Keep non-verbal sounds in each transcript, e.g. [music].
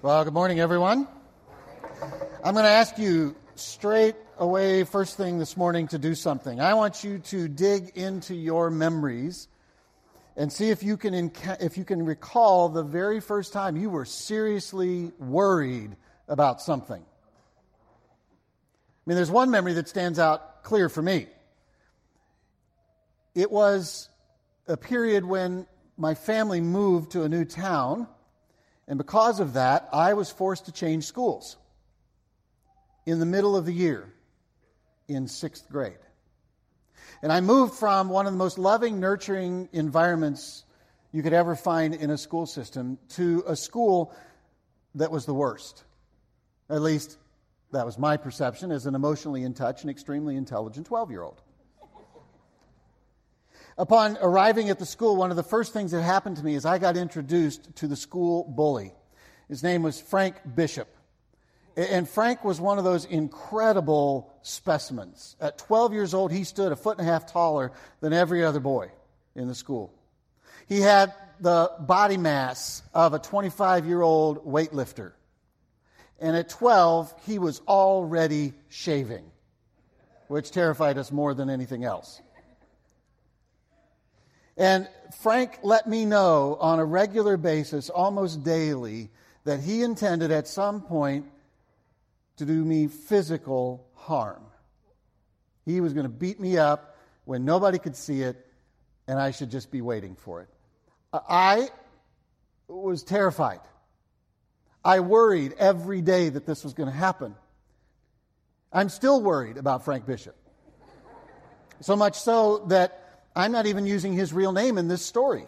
Well, good morning, everyone. I'm going to ask you straight away, first thing this morning, to do something. I want you to dig into your memories and see if you can, if you can recall the very first time you were seriously worried about something. I mean, there's one memory that stands out clear for me. It was a period when my family moved to a new town and because of that, I was forced to change schools in the middle of the year in sixth grade. And I moved from one of the most loving, nurturing environments you could ever find in a school system to a school that was the worst. At least that was my perception as an emotionally in touch and extremely intelligent 12 year old. Upon arriving at the school, one of the first things that happened to me is I got introduced to the school bully. His name was Frank Bishop. And Frank was one of those incredible specimens. At 12 years old, he stood a foot and a half taller than every other boy in the school. He had the body mass of a 25 year old weightlifter. And at 12, he was already shaving, which terrified us more than anything else. And Frank let me know on a regular basis, almost daily, that he intended at some point to do me physical harm. He was going to beat me up when nobody could see it, and I should just be waiting for it. I was terrified. I worried every day that this was going to happen. I'm still worried about Frank Bishop. So much so that I'm not even using his real name in this story.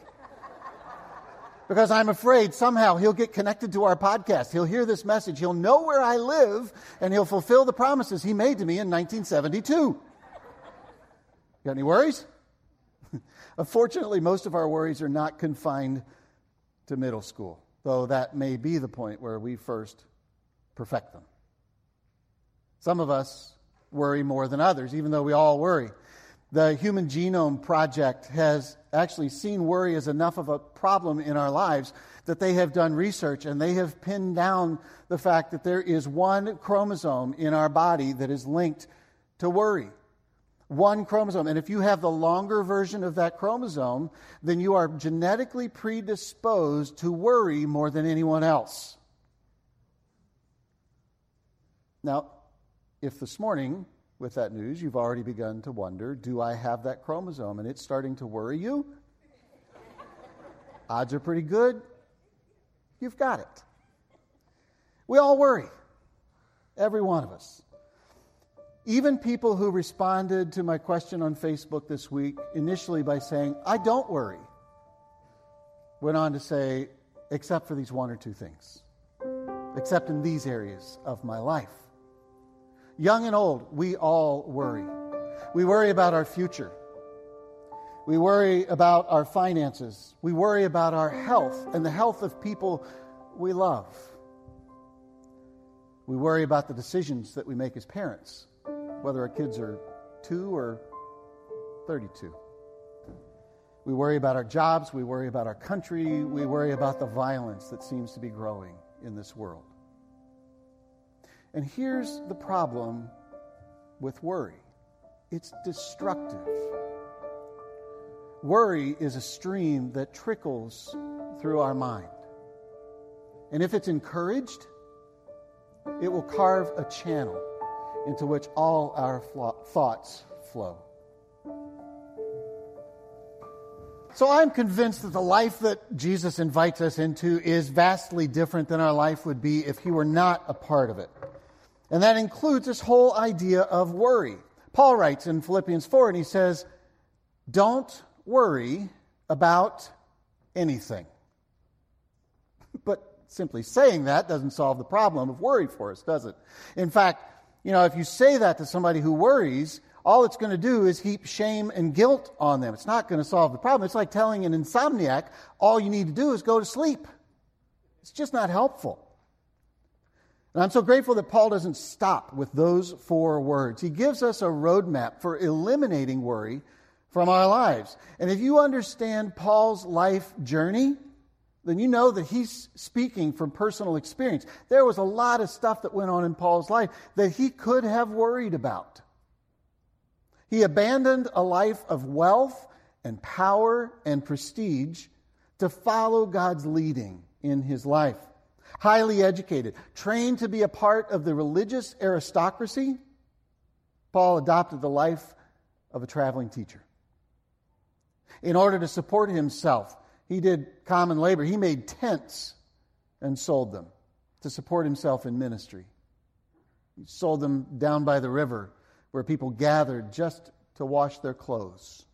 Because I'm afraid somehow he'll get connected to our podcast. He'll hear this message. He'll know where I live and he'll fulfill the promises he made to me in 1972. Got any worries? [laughs] Unfortunately, most of our worries are not confined to middle school, though that may be the point where we first perfect them. Some of us worry more than others, even though we all worry. The Human Genome Project has actually seen worry as enough of a problem in our lives that they have done research and they have pinned down the fact that there is one chromosome in our body that is linked to worry. One chromosome. And if you have the longer version of that chromosome, then you are genetically predisposed to worry more than anyone else. Now, if this morning with that news, you've already begun to wonder do I have that chromosome? And it's starting to worry you. Odds are pretty good. You've got it. We all worry, every one of us. Even people who responded to my question on Facebook this week initially by saying, I don't worry, went on to say, except for these one or two things, except in these areas of my life. Young and old, we all worry. We worry about our future. We worry about our finances. We worry about our health and the health of people we love. We worry about the decisions that we make as parents, whether our kids are two or 32. We worry about our jobs. We worry about our country. We worry about the violence that seems to be growing in this world. And here's the problem with worry it's destructive. Worry is a stream that trickles through our mind. And if it's encouraged, it will carve a channel into which all our thoughts flow. So I'm convinced that the life that Jesus invites us into is vastly different than our life would be if he were not a part of it. And that includes this whole idea of worry. Paul writes in Philippians 4, and he says, Don't worry about anything. [laughs] But simply saying that doesn't solve the problem of worry for us, does it? In fact, you know, if you say that to somebody who worries, all it's going to do is heap shame and guilt on them. It's not going to solve the problem. It's like telling an insomniac, all you need to do is go to sleep. It's just not helpful. And I'm so grateful that Paul doesn't stop with those four words. He gives us a roadmap for eliminating worry from our lives. And if you understand Paul's life journey, then you know that he's speaking from personal experience. There was a lot of stuff that went on in Paul's life that he could have worried about. He abandoned a life of wealth and power and prestige to follow God's leading in his life. Highly educated, trained to be a part of the religious aristocracy, Paul adopted the life of a traveling teacher. In order to support himself, he did common labor. He made tents and sold them to support himself in ministry. He sold them down by the river where people gathered just to wash their clothes.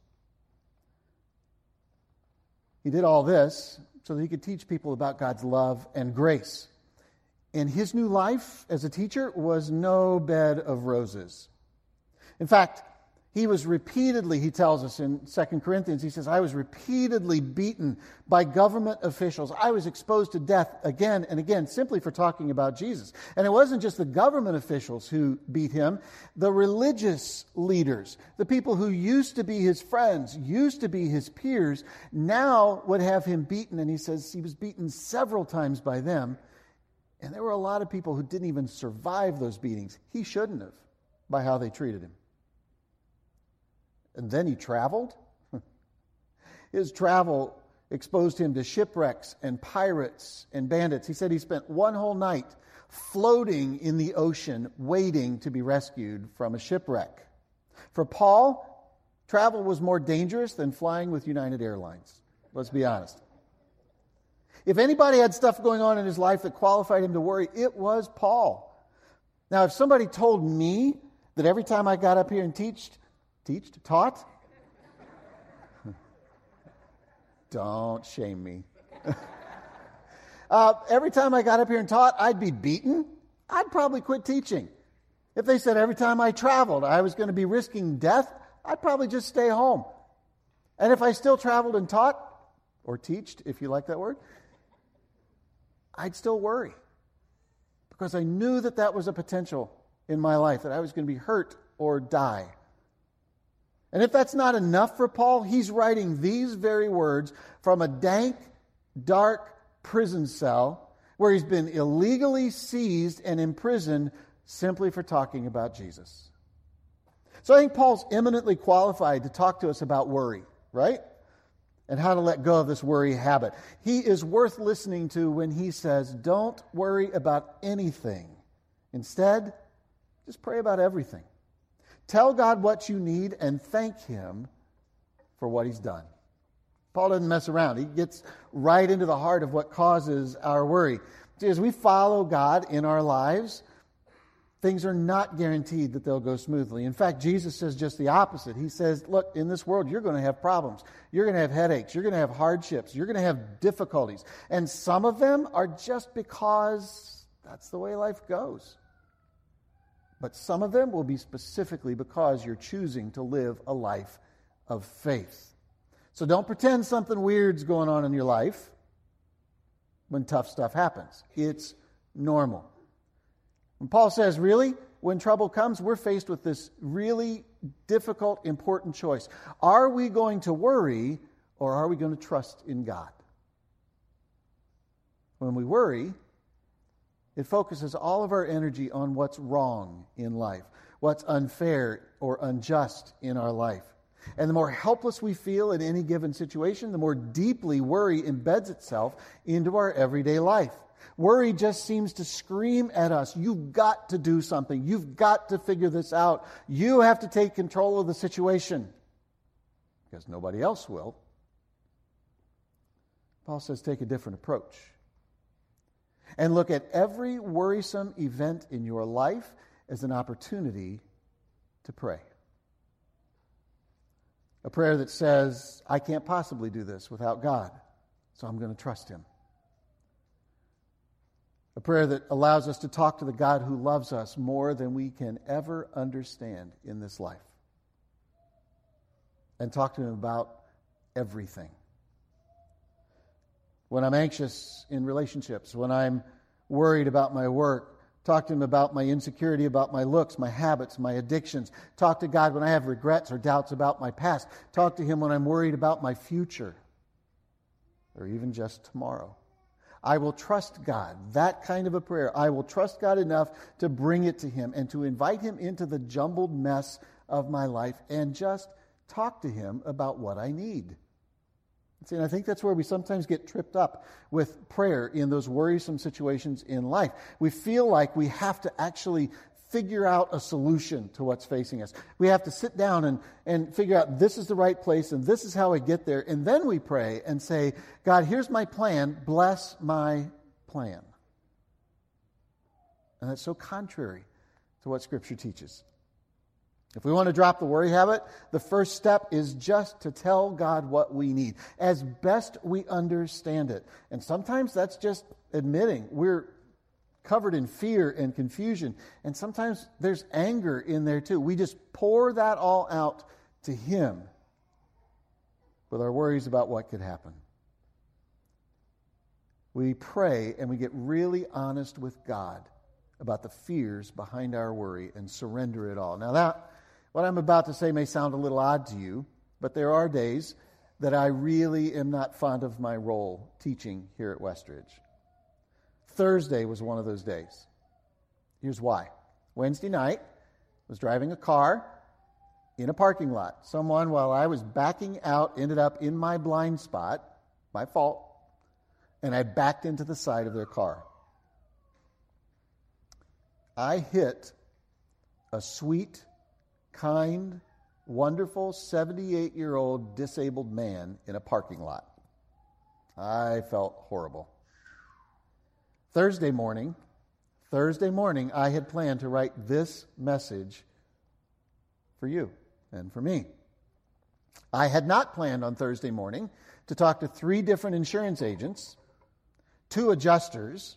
He did all this so that he could teach people about God's love and grace. And his new life as a teacher was no bed of roses. In fact, he was repeatedly, he tells us in 2 Corinthians, he says, I was repeatedly beaten by government officials. I was exposed to death again and again simply for talking about Jesus. And it wasn't just the government officials who beat him, the religious leaders, the people who used to be his friends, used to be his peers, now would have him beaten. And he says he was beaten several times by them. And there were a lot of people who didn't even survive those beatings. He shouldn't have by how they treated him. And then he traveled. [laughs] His travel exposed him to shipwrecks and pirates and bandits. He said he spent one whole night floating in the ocean, waiting to be rescued from a shipwreck. For Paul, travel was more dangerous than flying with United Airlines. Let's be honest. If anybody had stuff going on in his life that qualified him to worry, it was Paul. Now, if somebody told me that every time I got up here and teached, teached, taught. [laughs] Don't shame me. [laughs] uh, every time I got up here and taught, I'd be beaten. I'd probably quit teaching. If they said every time I traveled I was going to be risking death, I'd probably just stay home. And if I still traveled and taught, or teached, if you like that word, I'd still worry. Because I knew that that was a potential in my life, that I was going to be hurt or die. And if that's not enough for Paul, he's writing these very words from a dank, dark prison cell where he's been illegally seized and imprisoned simply for talking about Jesus. So I think Paul's eminently qualified to talk to us about worry, right? And how to let go of this worry habit. He is worth listening to when he says, Don't worry about anything. Instead, just pray about everything. Tell God what you need and thank Him for what He's done. Paul doesn't mess around. He gets right into the heart of what causes our worry. See, as we follow God in our lives, things are not guaranteed that they'll go smoothly. In fact, Jesus says just the opposite. He says, Look, in this world, you're going to have problems. You're going to have headaches. You're going to have hardships. You're going to have difficulties. And some of them are just because that's the way life goes. But some of them will be specifically because you're choosing to live a life of faith. So don't pretend something weird's going on in your life when tough stuff happens. It's normal. And Paul says, really, when trouble comes, we're faced with this really difficult, important choice. Are we going to worry or are we going to trust in God? When we worry, it focuses all of our energy on what's wrong in life, what's unfair or unjust in our life. And the more helpless we feel in any given situation, the more deeply worry embeds itself into our everyday life. Worry just seems to scream at us, you've got to do something. You've got to figure this out. You have to take control of the situation because nobody else will. Paul says, take a different approach and look at every worrisome event in your life as an opportunity to pray. A prayer that says, I can't possibly do this without God, so I'm going to trust Him. A prayer that allows us to talk to the God who loves us more than we can ever understand in this life. And talk to Him about everything when I'm anxious in relationships, when I'm worried about my work. Talk to Him about my insecurity, about my looks, my habits, my addictions. Talk to God when I have regrets or doubts about my past. Talk to Him when I'm worried about my future. or even just tomorrow. I will trust God. That kind of a prayer. I will trust God enough to bring it to Him and to invite Him into the jumbled mess of my life and just talk to Him about what I need. See, and I think that's where we sometimes get tripped up with prayer in those worrisome situations in life. We feel like we have to actually figure out a solution to what's facing us. We have to sit down and, and figure out this is the right place and this is how I get there. And then we pray and say, God, here's my plan. Bless my plan. And that's so contrary to what Scripture teaches. If we want to drop the worry habit, the first step is just to tell God what we need as best we understand it. And sometimes that's just admitting we're covered in fear and confusion. And sometimes there's anger in there too. We just pour that all out to Him with our worries about what could happen. We pray and we get really honest with God about the fears behind our worry and surrender it all. Now, that what I'm about to say may sound a little odd to you, but there are days that I really am not fond of my role teaching here at Westridge. Thursday was one of those days. Here's why. Wednesday night, I was driving a car in a parking lot. Someone, while I was backing out, ended up in my blind spot, my fault, and I backed into the side of their car. I hit a sweet kind, wonderful 78 year old disabled man in a parking lot. I felt horrible. Thursday morning, Thursday morning, I had planned to write this message for you and for me. I had not planned on Thursday morning to talk to three different insurance agents, two adjusters,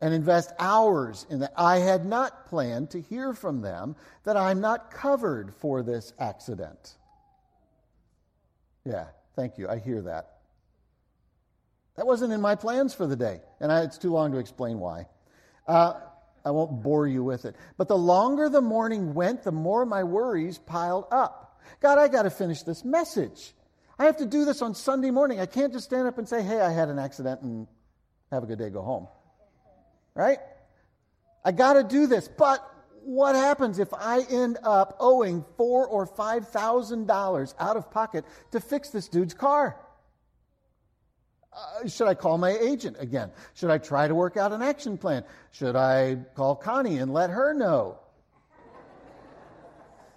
and invest hours in that. I had not planned to hear from them that I'm not covered for this accident. Yeah, thank you. I hear that. That wasn't in my plans for the day, and I, it's too long to explain why. Uh, I won't bore you with it. But the longer the morning went, the more my worries piled up. God, I got to finish this message. I have to do this on Sunday morning. I can't just stand up and say, hey, I had an accident and have a good day, go home right? I got to do this. But what happens if I end up owing four or five thousand dollars out of pocket to fix this dude's car? Uh, should I call my agent again? Should I try to work out an action plan? Should I call Connie and let her know?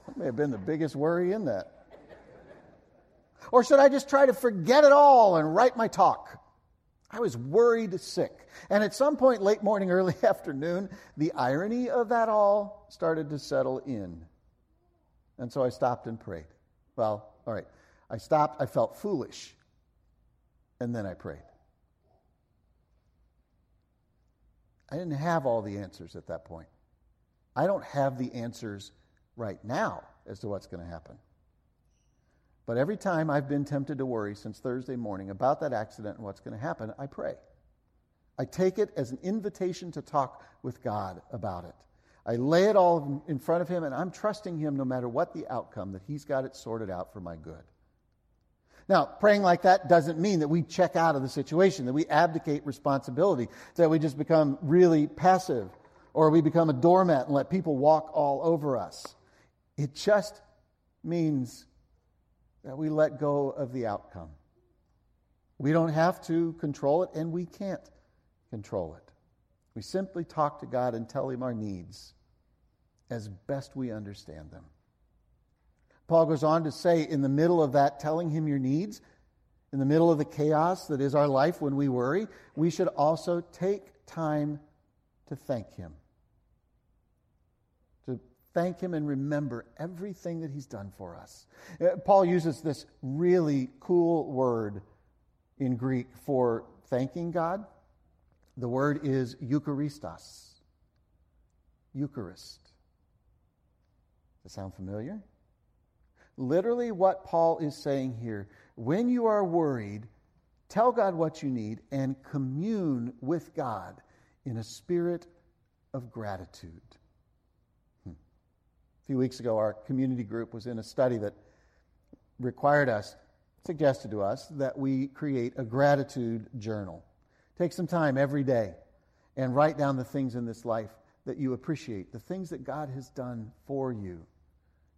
That may have been the biggest worry in that. Or should I just try to forget it all and write my talk? I was worried sick. And at some point, late morning, [laughs] early afternoon, the irony of that all started to settle in. And so I stopped and prayed. Well, all right. I stopped, I felt foolish, and then I prayed. I didn't have all the answers at that point. I don't have the answers right now as to what's going to happen. But every time I've been tempted to worry since Thursday morning about that accident and what's going to happen, I pray. I take it as an invitation to talk with God about it. I lay it all in front of Him, and I'm trusting Him no matter what the outcome, that He's got it sorted out for my good. Now, praying like that doesn't mean that we check out of the situation, that we abdicate responsibility, that we just become really passive, or we become a doormat and let people walk all over us. It just means that we let go of the outcome. We don't have to control it, and we can't control it. We simply talk to God and tell Him our needs as best we understand them. Paul goes on to say, in the middle of that, telling Him your needs, in the middle of the chaos that is our life when we worry, we should also take time to thank Him thank Him and remember everything that He's done for us. Uh, Paul uses this really cool word in Greek for thanking God. The word is Eucharistos. Eucharist. Does that sound familiar? Literally, what Paul is saying here when you are worried, tell God what you need and commune with God in a spirit of gratitude few weeks ago, our community group was in a study that required us suggested to us that we create a gratitude journal. Take some time every day and write down the things in this life that you appreciate, the things that God has done for you,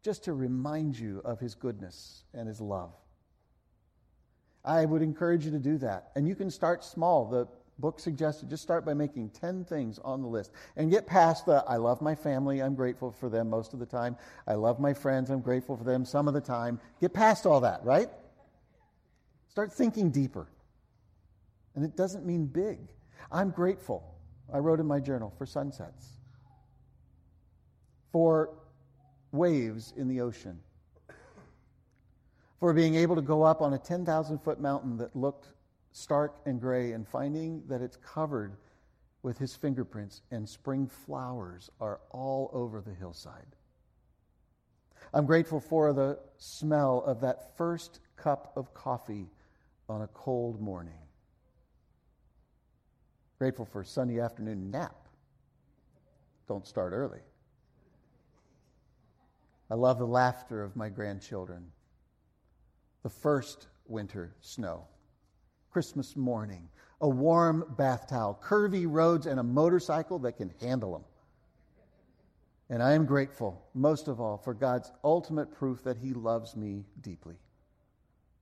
just to remind you of His goodness and His love. I would encourage you to do that. And you can start small. The book suggested just start by making 10 things on the list and get past the I love my family, I'm grateful for them most of the time. I love my friends, I'm grateful for them some of the time. Get past all that, right? Start thinking deeper. And it doesn't mean big. I'm grateful, I wrote in my journal, for sunsets, for waves in the ocean, for being able to go up on a 10,000 foot mountain that looked stark and gray and finding that it's covered with his fingerprints and spring flowers are all over the hillside. I'm grateful for the smell of that first cup of coffee on a cold morning. Grateful for a Sunday afternoon nap. Don't start early. I love the laughter of my grandchildren. The first winter snow. Christmas morning, a warm bath towel, curvy roads, and a motorcycle that can handle them. And I am grateful, most of all, for God's ultimate proof that He loves me deeply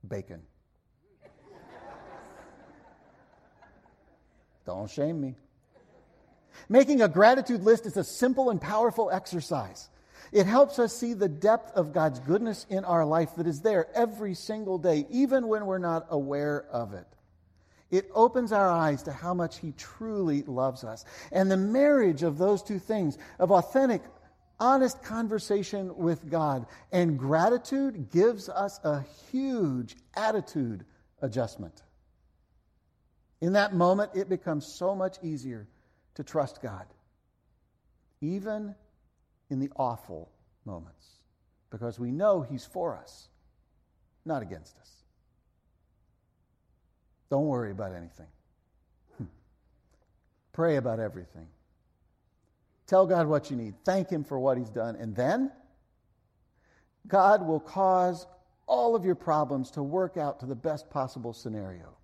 bacon. Don't shame me. Making a gratitude list is a simple and powerful exercise. It helps us see the depth of God's goodness in our life that is there every single day, even when we're not aware of it. It opens our eyes to how much He truly loves us. And the marriage of those two things, of authentic, honest conversation with God and gratitude, gives us a huge attitude adjustment. In that moment, it becomes so much easier to trust God, even in the awful moments, because we know He's for us, not against us. Don't worry about anything. Hmm. Pray about everything. Tell God what you need. Thank Him for what He's done. And then God will cause all of your problems to work out to the best possible scenario.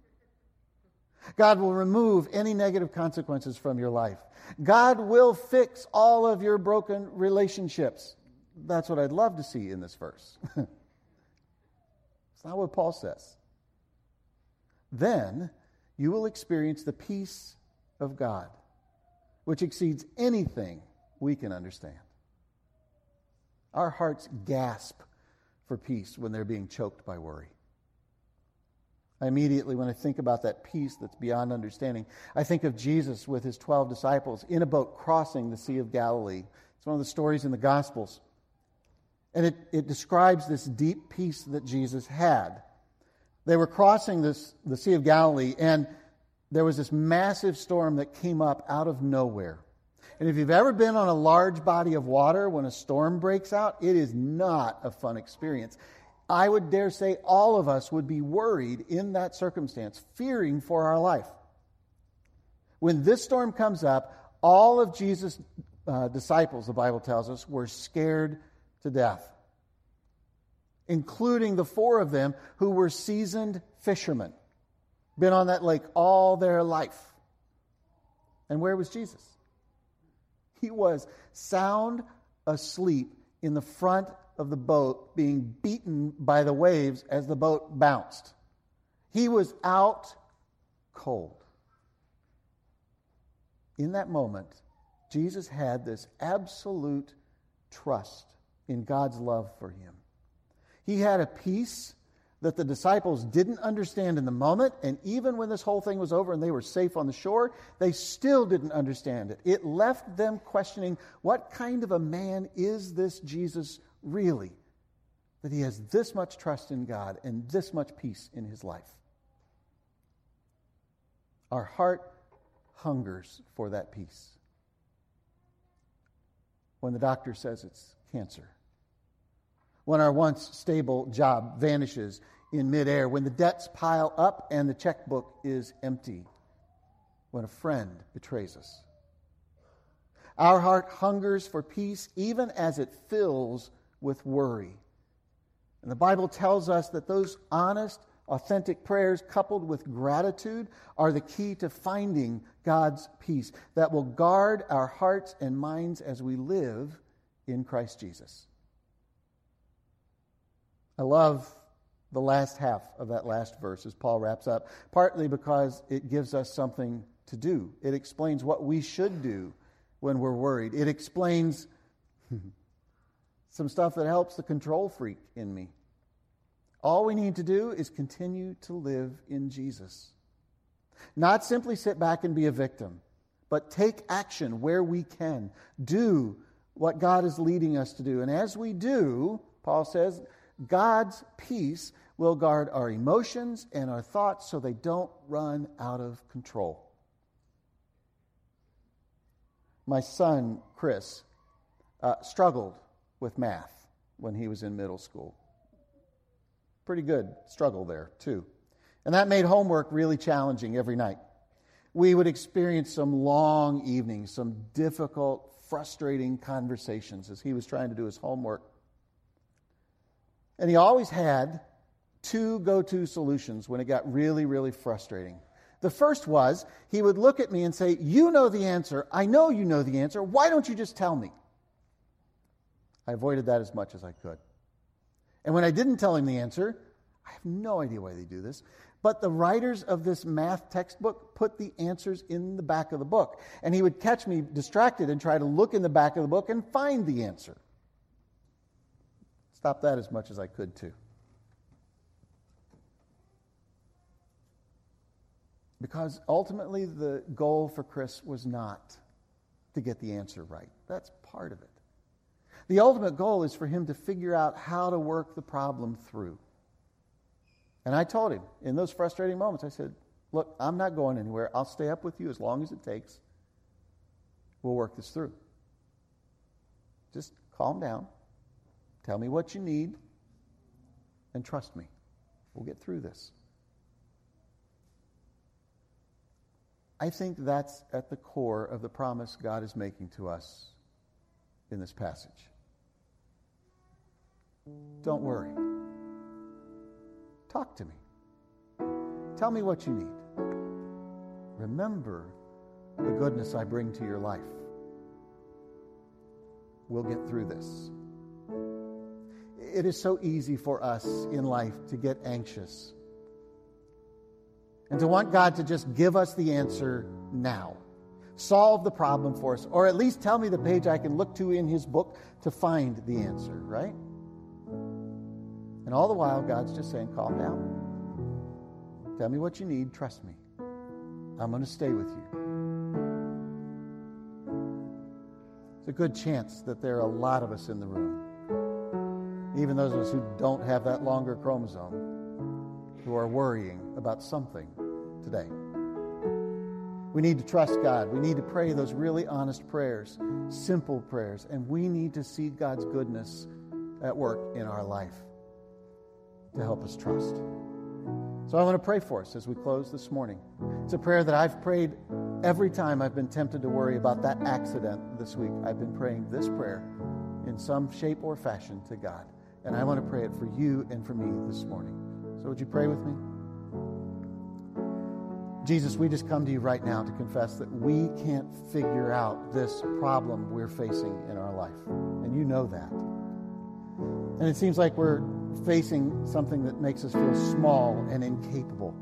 God will remove any negative consequences from your life. God will fix all of your broken relationships. That's what I'd love to see in this verse. [laughs] it's not what Paul says then you will experience the peace of God, which exceeds anything we can understand. Our hearts gasp for peace when they're being choked by worry. I immediately, when I think about that peace that's beyond understanding, I think of Jesus with his 12 disciples in a boat crossing the Sea of Galilee. It's one of the stories in the Gospels. And it, it describes this deep peace that Jesus had. They were crossing this, the Sea of Galilee, and there was this massive storm that came up out of nowhere. And if you've ever been on a large body of water when a storm breaks out, it is not a fun experience. I would dare say all of us would be worried in that circumstance, fearing for our life. When this storm comes up, all of Jesus' uh, disciples, the Bible tells us, were scared to death including the four of them who were seasoned fishermen, been on that lake all their life. And where was Jesus? He was sound asleep in the front of the boat, being beaten by the waves as the boat bounced. He was out cold. In that moment, Jesus had this absolute trust in God's love for him. He had a peace that the disciples didn't understand in the moment, and even when this whole thing was over and they were safe on the shore, they still didn't understand it. It left them questioning what kind of a man is this Jesus really? That he has this much trust in God and this much peace in his life. Our heart hungers for that peace. When the doctor says it's cancer, when our once stable job vanishes in midair, when the debts pile up and the checkbook is empty, when a friend betrays us. Our heart hungers for peace even as it fills with worry. And the Bible tells us that those honest, authentic prayers coupled with gratitude are the key to finding God's peace that will guard our hearts and minds as we live in Christ Jesus. I love the last half of that last verse as Paul wraps up, partly because it gives us something to do. It explains what we should do when we're worried. It explains [laughs] some stuff that helps the control freak in me. All we need to do is continue to live in Jesus. Not simply sit back and be a victim, but take action where we can. Do what God is leading us to do. And as we do, Paul says, God's peace will guard our emotions and our thoughts so they don't run out of control. My son, Chris, uh, struggled with math when he was in middle school. Pretty good struggle there, too. And that made homework really challenging every night. We would experience some long evenings, some difficult, frustrating conversations as he was trying to do his homework. And he always had two go to solutions when it got really, really frustrating. The first was he would look at me and say, You know the answer. I know you know the answer. Why don't you just tell me? I avoided that as much as I could. And when I didn't tell him the answer, I have no idea why they do this, but the writers of this math textbook put the answers in the back of the book. And he would catch me distracted and try to look in the back of the book and find the answer. Stop that as much as I could, too. Because ultimately, the goal for Chris was not to get the answer right. That's part of it. The ultimate goal is for him to figure out how to work the problem through. And I told him in those frustrating moments, I said, Look, I'm not going anywhere. I'll stay up with you as long as it takes. We'll work this through. Just calm down. Tell me what you need. And trust me. We'll get through this. I think that's at the core of the promise God is making to us in this passage. Don't worry. Talk to me. Tell me what you need. Remember the goodness I bring to your life. We'll get through this. It is so easy for us in life to get anxious and to want God to just give us the answer now. Solve the problem for us, or at least tell me the page I can look to in His book to find the answer, right? And all the while, God's just saying, calm down. Tell me what you need. Trust me. I'm going to stay with you. It's a good chance that there are a lot of us in the room, even those of us who don't have that longer chromosome, who are worrying about something today. We need to trust God. We need to pray those really honest prayers, simple prayers, and we need to see God's goodness at work in our life to help us trust. So I want to pray for us as we close this morning. It's a prayer that I've prayed every time I've been tempted to worry about that accident this week. I've been praying this prayer in some shape or fashion to God. And I want to pray it for you and for me this morning. So would you pray with me? Jesus, we just come to you right now to confess that we can't figure out this problem we're facing in our life. And you know that. And it seems like we're facing something that makes us feel small and incapable.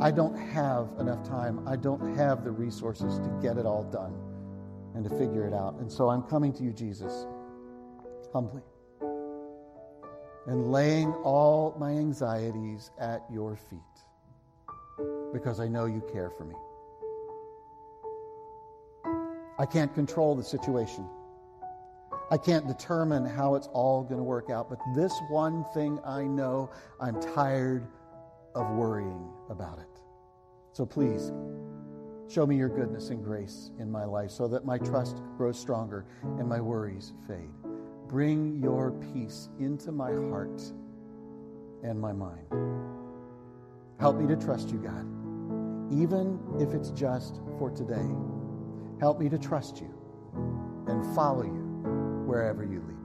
I don't have enough time. I don't have the resources to get it all done and to figure it out. And so I'm coming to you, Jesus, humbly and laying all my anxieties at your feet because I know you care for me. I can't control the situation. I can't determine how it's all going to work out, but this one thing I know I'm tired of worrying about it. So please, show me your goodness and grace in my life so that my trust grows stronger and my worries fade. Bring your peace into my heart and my mind. Help me to trust you, God even if it's just for today. Help me to trust you and follow you wherever you lead.